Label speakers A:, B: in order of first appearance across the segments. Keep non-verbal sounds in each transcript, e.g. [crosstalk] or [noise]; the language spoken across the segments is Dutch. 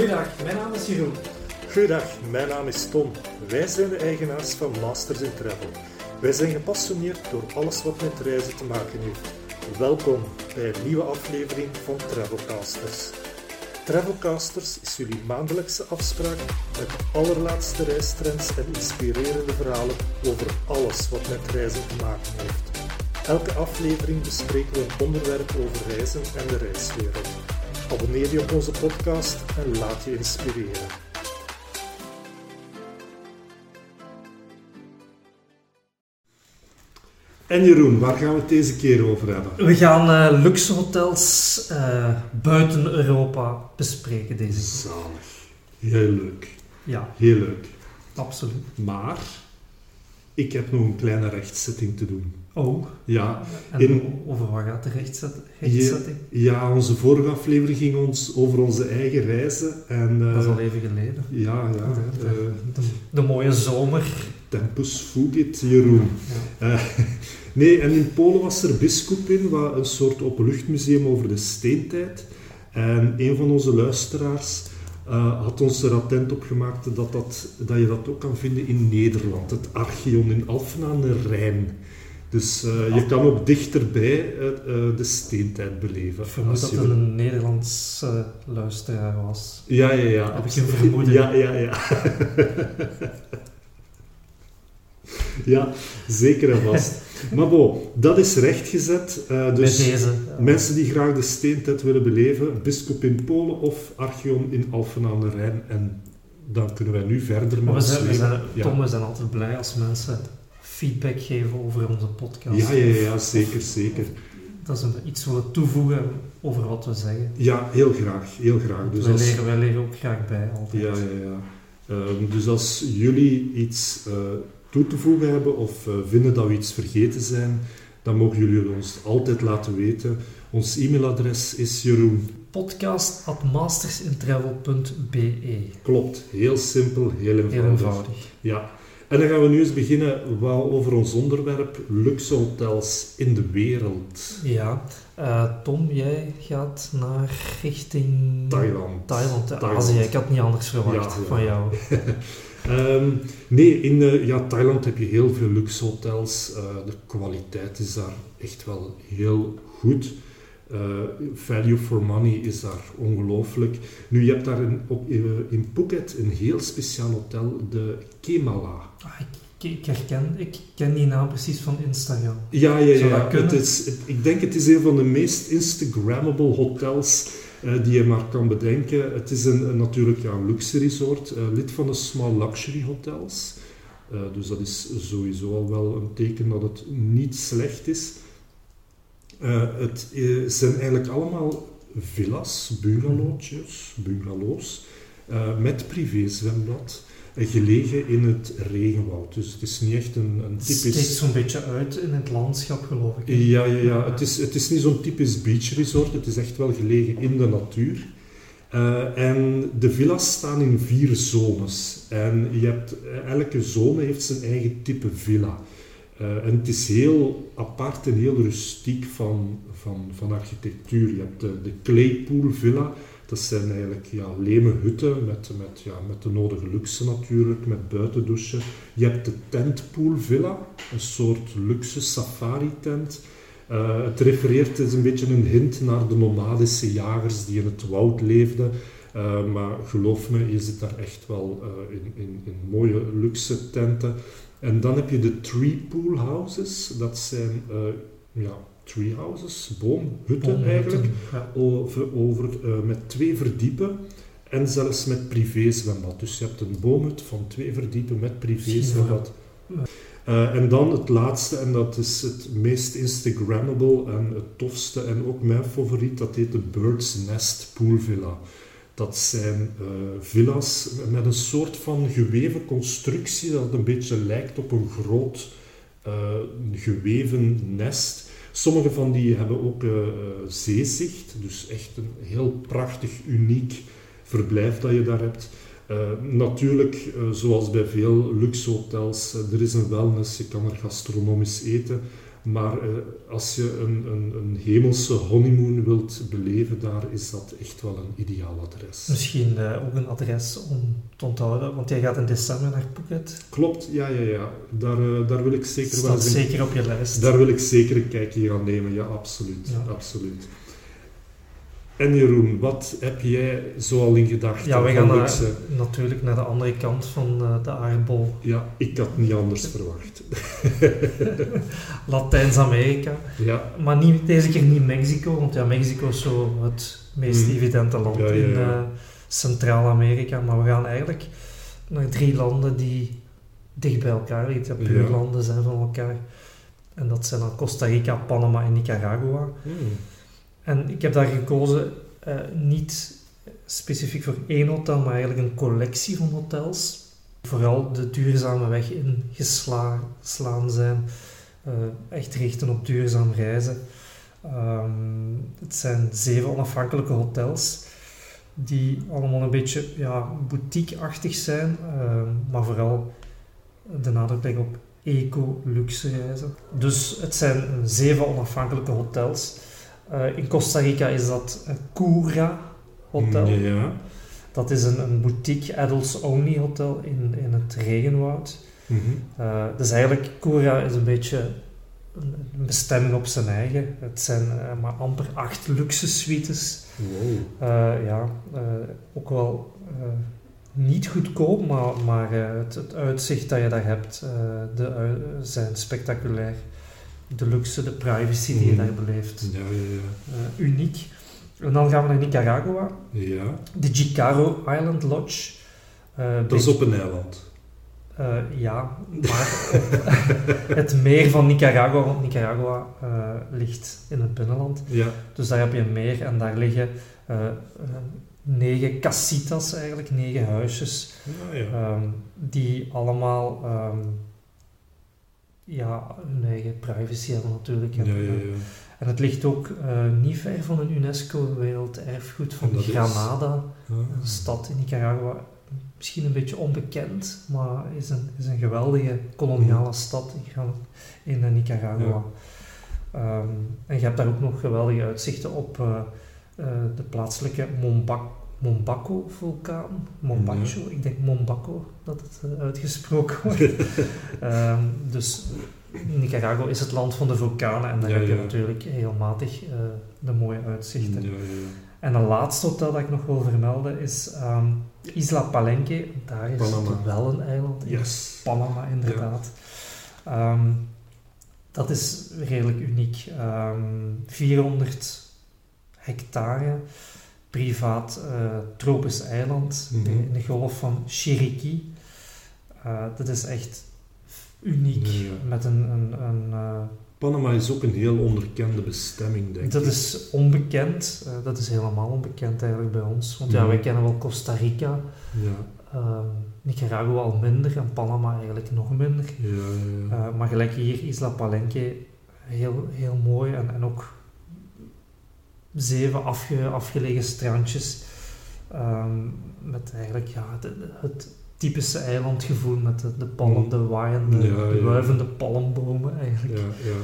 A: Goeiedag, mijn naam is Jeroen.
B: Goedendag, mijn naam is Tom. Wij zijn de eigenaars van Masters in Travel. Wij zijn gepassioneerd door alles wat met reizen te maken heeft. Welkom bij een nieuwe aflevering van Travelcasters. Travelcasters is jullie maandelijkse afspraak met de allerlaatste reistrends en inspirerende verhalen over alles wat met reizen te maken heeft. Elke aflevering bespreken we een onderwerp over reizen en de reiswereld. Abonneer je op onze podcast en laat je inspireren. En Jeroen, waar gaan we het deze keer over hebben?
A: We gaan uh, luxe hotels uh, buiten Europa bespreken deze keer.
B: Zalig. Heel leuk.
A: Ja.
B: Heel leuk.
A: Absoluut.
B: Maar ik heb nog een kleine rechtzetting te doen.
A: Oh.
B: Ja.
A: En in, over wat gaat de rechtzetting?
B: Ja, ja, onze vorige aflevering ging ons over onze eigen reizen. En, uh,
A: dat is al even geleden.
B: Ja, ja.
A: De, de, de, mooie zomer.
B: Tempus fugit, Jeroen. Ja. [laughs] Nee, en in Polen was er Biskupin, wat een soort openluchtmuseum over de steentijd. En een van onze luisteraars uh, had ons er attent op gemaakt dat, dat, dat je dat ook kan vinden in Nederland. Het Archeon in Alphen aan de Rijn. Dus uh, je kan ook dichterbij uh, de steentijd beleven.
A: Ik vermoed dat het een Nederlandse luisteraar was.
B: Ja, ja, ja.
A: Heb ik een vermoeden.
B: Ja, ja, ja. [laughs] ja, zeker en vast. [laughs] Maar bon, dat is rechtgezet. Dus
A: Bij deze. Ja.
B: mensen die graag de steentijd willen beleven, Biskop in Polen of Archeon in Alphen aan de Rijn. En dan kunnen wij nu verder met
A: we zijn, we zijn,
B: ja.
A: Tom, we zijn altijd blij als mensen feedback geven over onze podcast.
B: Ja, ja, ja, zeker, zeker.
A: Dat ze iets willen toevoegen over wat we zeggen.
B: Ja, heel graag, heel graag. Dus
A: wij,
B: als,
A: leren, wij leren ook graag bij, altijd.
B: Ja, ja, ja. Uh, dus als jullie iets uh, toe te voegen hebben of uh, vinden dat we iets vergeten zijn, dan mogen jullie ons altijd laten weten. Ons e-mailadres is Jeroen.
A: Podcast.mastersintravel.be
B: Klopt, heel simpel, heel eenvoudig.
A: Heel eenvoudig.
B: Ja. En dan gaan we nu eens beginnen over ons onderwerp luxe hotels in de wereld.
A: Ja, uh, Tom, jij gaat naar richting
B: Thailand.
A: Thailand, Thailand. Azië. Ik had niet anders verwacht
B: ja, ja.
A: van jou.
B: um, [laughs] nee, in uh, ja, Thailand heb je heel veel luxe hotels. Uh, de kwaliteit is daar echt wel heel goed. Uh, value for money is daar ongelooflijk. Nu, je hebt daar in, op, in Phuket een heel speciaal hotel, de Kemala.
A: Ah, ik, ik, herken, ik ken die naam precies van Instagram.
B: Ja, ja, ja. Het is, het, ik denk het is een van de meest Instagrammable hotels uh, die je maar kan bedenken. Het is een, een natuurlijk ja, een luxe resort, uh, lid van de Small Luxury Hotels. Dus dat is sowieso al wel een teken dat het niet slecht is. Uh, het zijn eigenlijk allemaal villas, bungalowtjes, bungalows, uh, met privézwembad, gelegen in het regenwoud. Dus het is niet echt een, een typisch...
A: Het steekt zo'n beetje uit in het landschap, geloof ik.
B: Ja, ja, ja. Het is, het is niet zo'n typisch beach resort, het is echt wel gelegen in de natuur. Uh, en de villa's staan in vier zones. En je hebt, elke zone heeft zijn eigen type villa. Uh, en het is heel apart en heel rustiek van, van, van architectuur. Je hebt de, de Claypool Villa, dat zijn eigenlijk ja, leme hutten met, met, ja, met de nodige luxe natuurlijk, met buitendouchen. Je hebt de Tentpool Villa, een soort luxe safari-tent. Uh, het refereert, is een beetje een hint naar de nomadische jagers die in het woud leefden. Uh, maar geloof me, je zit daar echt wel uh, in, in, in mooie luxe tenten. En dan heb je de tree pool houses. Dat zijn uh, ja, tree houses, boomhutten, eigenlijk,
A: ja.
B: over, over, met twee verdiepen en zelfs met privézwembad. Dus je hebt een boomhut van twee verdiepen met privézwembad. Uh, en dan het laatste, en dat is het meest Instagrammable en het tofste en ook mijn favoriet, dat heet de Bird's Nest Pool Villa. Dat zijn uh, villa's met een soort van geweven constructie dat een beetje lijkt op een groot uh, geweven nest. Sommige van die hebben ook uh, zeezicht, dus echt een heel prachtig, uniek verblijf dat je daar hebt. natuurlijk, zoals bij veel luxe hotels, er is een wellness, je kan er gastronomisch eten. Maar eh, als je een, een, een hemelse honeymoon wilt beleven, daar is dat echt wel een ideaal adres.
A: Misschien eh, ook een adres om te onthouden, want jij gaat in december naar Phuket.
B: Klopt, ja, ja, ja. Daar, eh, daar wil ik zeker wel
A: Staat
B: eens een-
A: zeker op je lijst.
B: Daar wil ik zeker een kijkje gaan nemen, ja, absoluut.
A: Ja.
B: absoluut. En Jeroen, wat heb jij zoal in gedachten?
A: Ja, we gaan naar, natuurlijk naar de andere kant van eh, de aardbol.
B: Ja, ik had niet anders verwacht. [laughs]
A: Latijns-Amerika.
B: Ja,
A: Maar niet, deze keer niet Mexico, want ja, Mexico is zo het meest
B: Mhm.
A: evidente land
B: Ja, ja,
A: in eh, Centraal-Amerika. Maar we gaan eigenlijk naar drie landen die dicht bij elkaar liggen, buurlanden zijn van elkaar. En dat zijn dan Costa Rica, Panama en Nicaragua.
B: Hmm.
A: En ik heb daar gekozen eh, niet specifiek voor één hotel, maar eigenlijk een collectie van hotels. Vooral de duurzame weg ingeslaan zijn. eh, echt richten op duurzaam reizen. Ehm, het zijn zeven onafhankelijke hotels die allemaal een beetje ja, boutique-achtig zijn, ehm, maar vooral de nadruk leggen op eco-luxe reizen. Dus het zijn zeven onafhankelijke hotels. Eh, in Costa Rica is dat een Cura Hotel.
B: Ja.
A: Dat is een, een boutique adults only hotel in, in het regenwoud.
B: Mhm.
A: Eh, dus eigenlijk, Cura is een beetje een, een bestemming op zijn eigen. Het zijn eh, maar amper acht luxe suites.
B: Wow.
A: Eh, ja, eh, ook wel eh, niet goedkoop, maar, maar eh, het, het uitzicht dat je daar hebt, eh, de, zijn spectaculair. De luxe, de privacy die je
B: Mhm.
A: daar beleeft,
B: Ja, ja, ja.
A: eh, uniek. En dan gaan we naar Nicaragua,
B: Ja,
A: de Jicaro Island Lodge. Eh,
B: dat is op een eiland.
A: eh, ja, maar [laughs] het meer van Nicaragua, want Nicaragua ligt in het binnenland.
B: Ja,
A: Dus daar heb je een meer en daar liggen negen casitas eigenlijk, negen huisjes,
B: ja, ja.
A: ehm, die allemaal ehm, ja, hun eigen privacy hebben natuurlijk. En,
B: ja, ja.
A: en het ligt ook eh, niet ver van een UNESCO werelderfgoed van
B: is?
A: Granada, een stad in Nicaragua. Misschien een beetje onbekend, maar is een, is een geweldige koloniale stad in, eh, Nicaragua. Ehm, en je hebt daar ook nog geweldige uitzichten op eh, de plaatselijke Momba- Mombaco-vulkaan. Mombacho, ik denk Mombaco dat het eh, uitgesproken [laughs] wordt. Ehm, dus Nicaragua is het land van de vulkanen en daar
B: Ja,
A: heb je
B: ja.
A: natuurlijk regelmatig eh, de mooie uitzichten.
B: Ja.
A: En een laatste hotel dat ik nog wil vermelden is ehm, Isla Palenque. Daar is
B: Panama.
A: het wel een eiland. in
B: Yes.
A: Panama, inderdaad. Ehm, dat is redelijk uniek. Ehm 400 hectare privaat eh, tropisch eiland
B: Mhm.
A: in de golf van Chiriquí. Eh, dat is echt uniek
B: ja.
A: met een, een, een eh,
B: Panama is ook een heel onderkende bestemming, denk
A: Dat
B: ik.
A: is onbekend. Dat is helemaal onbekend eigenlijk bij ons. Want ja,
B: Mhm.
A: wij kennen wel Costa Rica,
B: Ja,
A: ehm, Nicaragua al minder en Panama eigenlijk nog minder.
B: ja,
A: maar gelijk hier, Isla Palenque, heel, heel mooi en, en ook zeven afge, afgelegen strandjes. ehm, met eigenlijk ja, het, het typische eilandgevoel met de, de palm, de waaiende,
B: Ja,
A: de wuivende palmbomen eigenlijk.
B: ja, ja.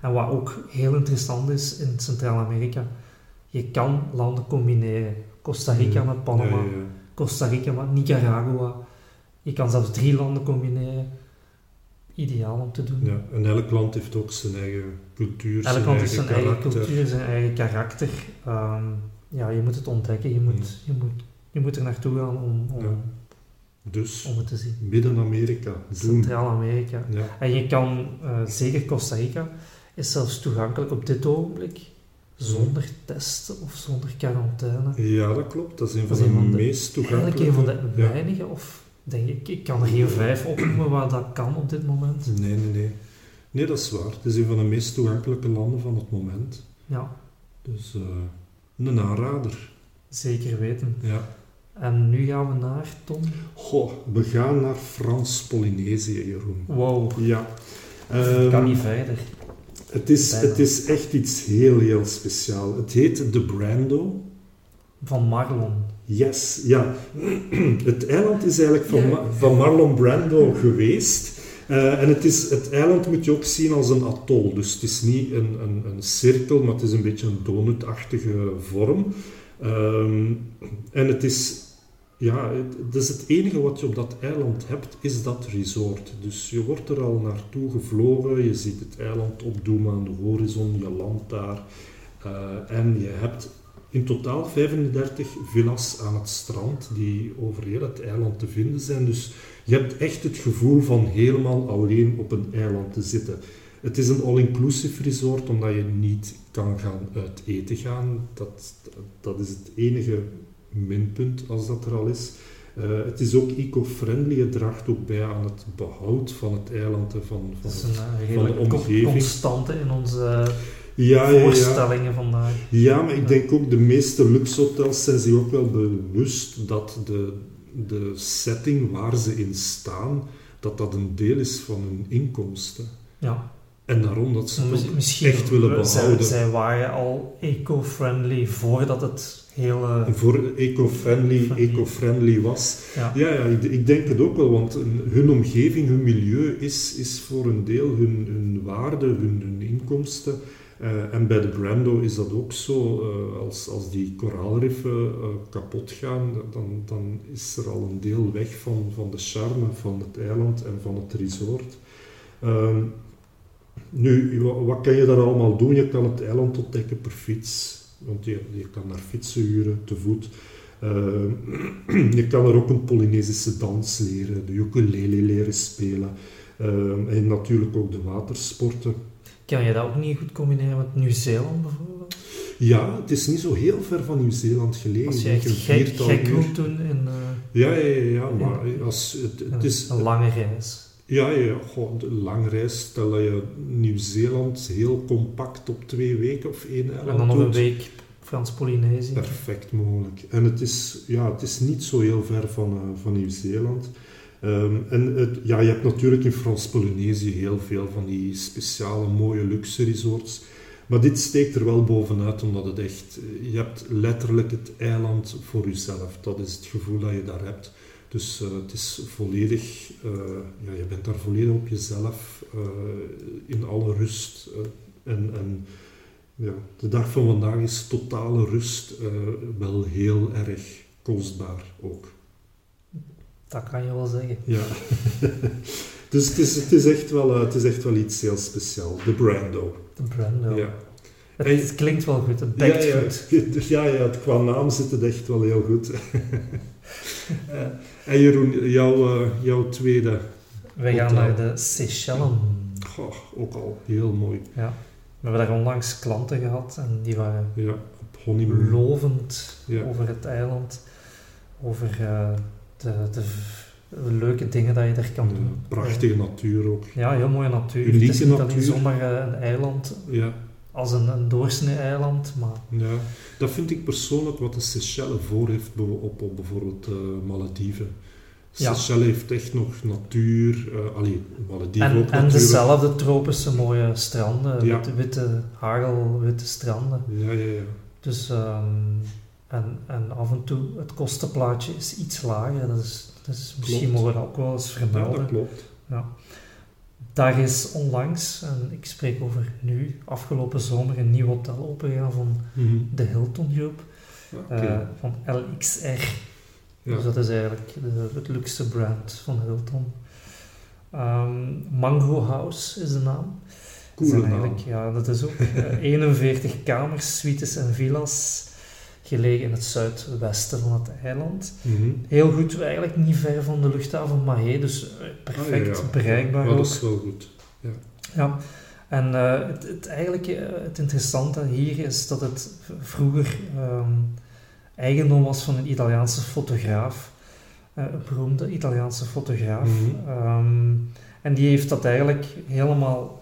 A: En wat ook heel interessant is in Centraal-Amerika, je kan landen combineren. Costa Rica met Panama. Costa Rica met Nicaragua. Je kan zelfs drie landen combineren. Ideaal om te doen.
B: Ja, en elk land heeft ook zijn eigen cultuur,
A: Elk
B: zijn
A: land
B: eigen
A: heeft zijn eigen
B: karakter.
A: cultuur, zijn eigen karakter. Ehm, ja, je moet het ontdekken. Je moet, je moet, je moet er naartoe gaan om, om,
B: Ja. Dus,
A: om het te zien.
B: Midden-Amerika.
A: Centraal-Amerika.
B: Ja.
A: En je kan, eh, zeker Costa Rica, is zelfs toegankelijk op dit ogenblik zonder test of zonder quarantaine.
B: ja, dat klopt. Dat is een van
A: Dat is
B: de,
A: een van de-
B: meest
A: Eigenlijk
B: toegankelijke...
A: een van de weinige, of denk ik, ik kan er geen vijf opnoemen waar dat kan op dit moment.
B: Nee, nee, nee. Nee, dat is waar. Het is een van de meest toegankelijke landen van het moment.
A: Ja,
B: Dus eh, een aanrader.
A: zeker weten.
B: Ja.
A: En nu gaan we naar Tom.
B: Goh, we gaan naar Frans-Polynesië, Jeroen.
A: Wow,
B: Ja. Ehm,
A: kan niet verder.
B: het, is,
A: Bijna.
B: het is echt iets heel, heel speciaal. Het heet de Brando.
A: Van Marlon.
B: Yes, ja. [clears throat] Het eiland is eigenlijk van,
A: Ja.
B: Van Marlon Brando geweest. Eh, en het, is, het eiland moet je ook zien als een atol. Dus het is niet een, een, een cirkel, maar het is een beetje een donutachtige vorm. Ehm, en het is, ja, het, dus het enige wat je op dat eiland hebt, is dat resort. Dus je wordt er al naartoe gevlogen, je ziet het eiland opdoemen aan de horizon, je landt daar. Eh, en je hebt in totaal 35 villas aan het strand die over heel het eiland te vinden zijn. Dus je hebt echt het gevoel van helemaal alleen op een eiland te zitten. Het is een all-inclusive resort omdat je niet kan gaan uit eten gaan. Dat, dat is het enige minpunt als dat er al is. Uh, het is ook eco-friendly, het draagt ook bij aan het behoud van het eiland en van, van,
A: Dat is een
B: van de
A: hele
B: omgeving.
A: constante in onze
B: ja, ja, ja.
A: voorstellingen vandaag.
B: Ja, maar ik denk ook de meeste luxe hotels zijn zich ook wel bewust dat de, de setting waar ze in staan, dat dat een deel is van hun inkomsten.
A: Ja.
B: En daarom dat ze het
A: Misschien
B: echt willen
A: zij,
B: behouden.
A: zij waren al eco-friendly voordat het hele...
B: Voor eco-friendly,
A: Friendly.
B: eco-friendly was.
A: Ja.
B: Ja, ja ik, ik denk het ook wel, want hun omgeving, hun milieu is, is voor een deel hun, hun waarde, hun, hun inkomsten. Eh, en bij de Brando is dat ook zo. eh, als, als die koraalriffen eh, kapot gaan, dan, dan is er al een deel weg van, van de charme van het eiland en van het resort. Ehm, nu, wa- wat kan je daar allemaal doen? Je kan het eiland ontdekken per fiets. Want je, je kan daar fietsen huren, te voet. Ehm, [clears throat] je kan er ook een Polynesische dans leren, de ukulele leren spelen. Ehm, en natuurlijk ook de watersporten.
A: Kan je dat ook niet goed combineren met Nieuw-Zeeland bijvoorbeeld?
B: Ja, het is niet zo heel ver van Nieuw-Zeeland gelegen.
A: Als je echt
B: een
A: gek, gek wilt doen in eh,
B: Ja, ja, ja, ja, maar als, het, het
A: een,
B: is...
A: een lange reis.
B: Ja, ja, goh, de lange reis. Stel dat je Nieuw-Zeeland heel compact op twee weken of één eiland
A: En dan nog een week Frans-Polynesië.
B: Perfect mogelijk. En het is, ja, het is niet zo heel ver van, eh, van Nieuw-Zeeland. Ehm, en het, ja, je hebt natuurlijk in Frans-Polynesië heel veel van die speciale mooie luxe resorts. Maar dit steekt er wel bovenuit, omdat het echt... Je hebt letterlijk het eiland voor jezelf. Dat is het gevoel dat je daar hebt. Dus eh, het is volledig... eh, ja, je bent daar volledig op jezelf, eh, in alle rust. eh, en, en ja, de dag van vandaag is totale rust eh, wel heel erg kostbaar ook.
A: Dat kan je wel zeggen.
B: Ja. [laughs] dus het is, het, is echt wel, eh, het is echt wel iets heel speciaals. De Brando.
A: De Brando.
B: Ja.
A: Het,
B: En-
A: het klinkt wel goed, het
B: Ja,
A: bekt
B: ja,
A: goed. [laughs]
B: ja, ja, het- qua naam zit het echt wel heel goed. [laughs] Eh, en Jeroen, jouw, eh, jouw tweede,
A: We gaan naar de Seychellen.
B: goh, ook al heel mooi.
A: Ja. We hebben daar onlangs klanten gehad en die waren
B: Ja, op honeymoon.
A: lovend
B: Ja.
A: over het eiland. Over de, de, de leuke dingen dat je daar kan doen.
B: prachtige natuur ook.
A: Ja, heel mooie natuur.
B: Unieke
A: het is niet alleen zomaar eh, een eiland
B: Ja,
A: als een, een doorsnee eiland, maar
B: ja, dat vind ik persoonlijk wat de Seychelles voor heeft op, op bijvoorbeeld eh Malediven.
A: Ja.
B: Seychelles heeft echt nog natuur, eh allee, Malediven
A: en,
B: ook
A: en dezelfde tropische mooie stranden,
B: Ja.
A: witte, witte hagelwitte stranden.
B: Ja, ja, ja.
A: Dus, ehm, en, en af en toe, het kostenplaatje is iets lager. Dat is, dat is misschien mogen we dat ook wel eens
B: Ja,
A: vermelden.
B: dat klopt.
A: Daar is onlangs, en ik spreek over nu, afgelopen zomer, een nieuw hotel opengegaan van
B: Mhm.
A: de Hilton Group,
B: Ja,
A: eh, van LXR.
B: Ja.
A: Dus dat is eigenlijk de, het luxe brand van Hilton. Ehm, Mango House is de naam.
B: Naam.
A: eigenlijk- Ja, dat is ook eh, [laughs] 41 kamers, suites en villas, gelegen in het zuidwesten van het eiland.
B: Mhm.
A: Heel goed, eigenlijk niet ver van de luchthaven Mahé, dus eh, perfect
B: Ah, ja, ja.
A: bereikbaar
B: Ja,
A: ook.
B: dat is wel goed.
A: Ja, en eh, het, het, eigenlijk, eh, het interessante hier is dat het vroeger ehm, eigendom was van een Italiaanse fotograaf, een beroemde Italiaanse fotograaf.
B: Mhm.
A: Ehm, en die heeft dat eigenlijk helemaal,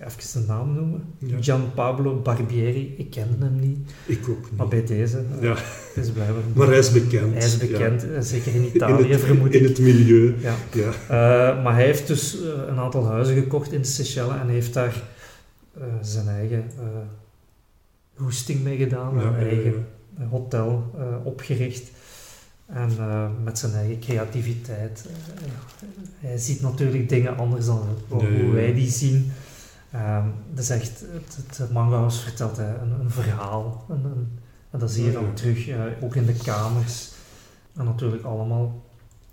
A: even de naam noemen,
B: Ja.
A: Gian Pablo Barbieri, ik kende hem niet,
B: Ik ook niet.
A: maar bij deze, eh,
B: Ja.
A: het is blijkbaar
B: Maar hij is bekend.
A: hij is bekend, eh, zeker in
B: In
A: Italië
B: het,
A: vermoed
B: in
A: ik.
B: het milieu.
A: Ja.
B: Ja.
A: Eh, maar hij heeft dus eh, een aantal huizen gekocht in de Seychelles en heeft daar eh, zijn eigen eh hoesting mee gedaan, een eigen hotel eh, opgericht. En uh, met zijn eigen creativiteit. Uh, hij ziet natuurlijk dingen anders dan hoe nee, wij die zien. Um, dat is echt, het, het vertelt een, een verhaal. Een, een, en dat zie je dan terug, uh, ook in de kamers. En natuurlijk allemaal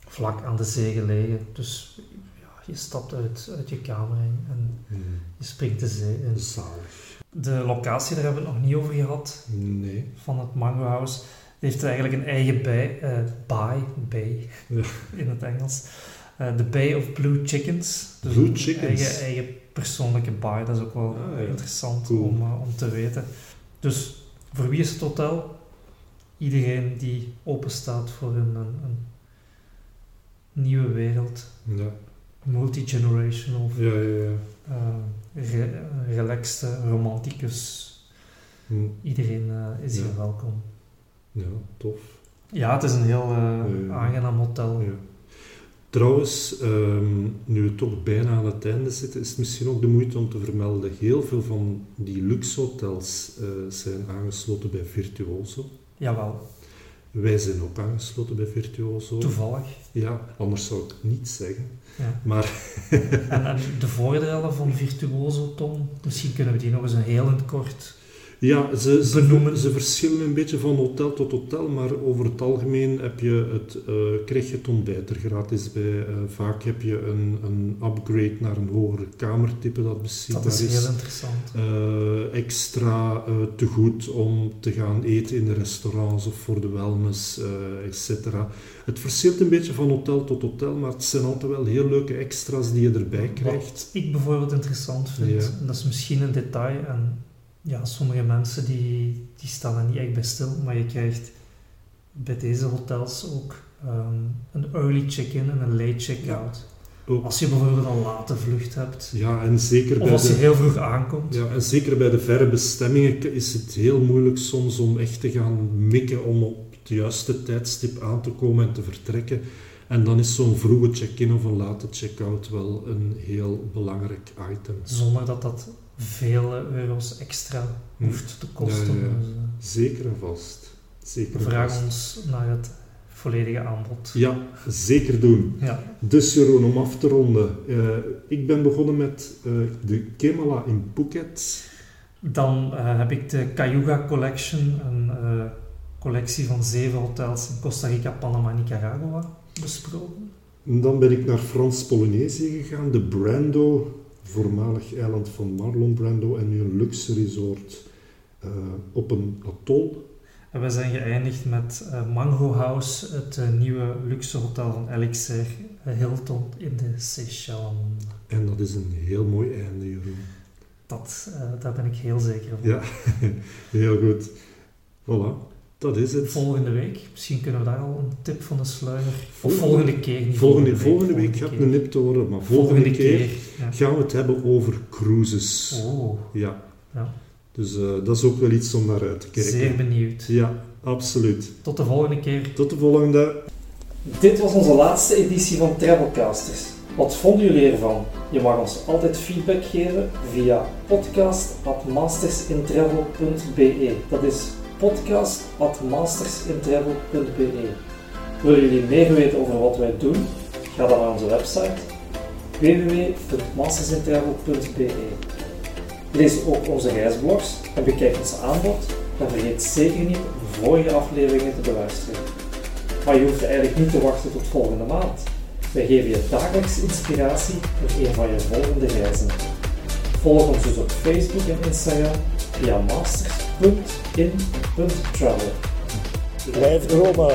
A: vlak aan de zee gelegen. Dus ja, je stapt uit, uit je kamer en
B: Hmm.
A: je springt de zee in.
B: Zalig.
A: De locatie, daar hebben we het nog niet over gehad,
B: Nee.
A: van het Mango House. Die heeft eigenlijk een eigen bij, eh, baai, bay
B: Ja.
A: in het Engels. Eh, De Bay of Blue Chickens. Dus
B: Blue Chickens.
A: Eigen, eigen persoonlijke baai, dat is ook wel
B: Ah, ja.
A: interessant
B: Cool.
A: om, eh, om te weten. Dus voor wie is het hotel? Iedereen die open staat voor een, een, een nieuwe wereld.
B: Ja.
A: Multi-generational,
B: Ja, ja, ja.
A: eh, re- relaxed, romanticus.
B: Hm.
A: Iedereen eh, is hier welkom.
B: Ja, tof.
A: Ja, het is een heel eh, aangenaam hotel.
B: Trouwens, ehm, nu we toch bijna aan het einde zitten, is het misschien ook de moeite om te vermelden. Heel veel van die luxe hotels eh, zijn aangesloten bij Virtuoso.
A: Jawel,
B: Wij zijn ook aangesloten bij Virtuoso.
A: toevallig.
B: Ja, anders zou ik het niet zeggen.
A: Ja.
B: Maar
A: En, en de voordelen van Virtuoso, Tom, misschien kunnen we die nog eens een heel kort.
B: Ja, ze, ze,
A: Benoemen.
B: ze verschillen een beetje van hotel tot hotel, maar over het algemeen heb je het, eh, krijg je het ontbijt er gratis bij. Eh, vaak heb je een, een upgrade naar een hogere kamertype dat beschikbaar
A: Dat is heel interessant.
B: Eh, extra eh, te goed om te gaan eten in de restaurants of voor de wellness, eh etc. Het verschilt een beetje van hotel tot hotel, maar het zijn altijd wel heel leuke extra's die je erbij krijgt.
A: Wat ik bijvoorbeeld interessant vind,
B: Ja.
A: en dat is misschien een detail, en ja, sommige mensen die, die staan er niet echt bij stil, maar je krijgt bij deze hotels ook ehm, een early check-in en een late check-out. Als je bijvoorbeeld een late vlucht hebt,
B: ja, en zeker
A: of
B: bij
A: als je
B: de,
A: heel vroeg aankomt.
B: ja, en zeker bij de verre bestemmingen is het heel moeilijk soms om echt te gaan mikken om op het juiste tijdstip aan te komen en te vertrekken. En dan is zo'n vroege check-in of een late check-out wel een heel belangrijk item.
A: Zonder dat dat vele euro's extra
B: Hm.
A: hoeft te kosten.
B: Ja, ja, ja.
A: Dus, eh,
B: Zeker en vast. Zeker
A: we vragen ons naar het volledige aanbod.
B: Ja, zeker doen.
A: Ja.
B: Dus Jeroen, om af te ronden. eh, ik ben begonnen met eh, de Kemala in Phuket.
A: Dan heb ik de Cayuga Collection, een collectie van zeven hotels in Costa Rica, Panama en Nicaragua besproken.
B: En dan ben ik naar Frans-Polynesië gegaan, de Brando, voormalig eiland van Marlon Brando, en nu een luxe resort eh, op een atol.
A: En we zijn geëindigd met eh, Mango House, het eh, nieuwe luxe hotel van Elixir Hilton in de Seychellen.
B: En dat is een heel mooi einde, Jeroen.
A: Dat, daar ben ik heel zeker van.
B: Ja, [laughs] heel goed. Voilà, dat is het.
A: Volgende week, misschien kunnen we daar al een tip van de sluier. Of
B: Volgende-
A: volgende keer, niet
B: Volgende, volgende week
A: volgende
B: gaat
A: keer.
B: een nip te horen, maar volgende, keer,
A: ja.
B: gaan we het hebben over cruises.
A: Oh,
B: Ja.
A: Ja.
B: Dus eh, dat is ook wel iets om naar uit te kijken.
A: zeer benieuwd.
B: Ja, absoluut.
A: Tot de volgende keer.
B: Tot de volgende.
A: Dit was onze laatste editie van Travelcasters. Wat vonden jullie ervan? Je mag ons altijd feedback geven via podcast.mastersintravel.be. Dat is podcast.mastersintravel.be. Willen jullie meer weten over wat wij doen? Ga dan naar onze website www.mastersintravel.be. Lees ook onze reisblogs en bekijk ons aanbod. En vergeet zeker niet de vorige afleveringen te beluisteren. Maar je hoeft eigenlijk niet te wachten tot volgende maand. Wij geven je dagelijks inspiratie voor een van je volgende reizen. Volg ons dus op Facebook en Instagram via Punkt
C: in und Travel. Let's Roma!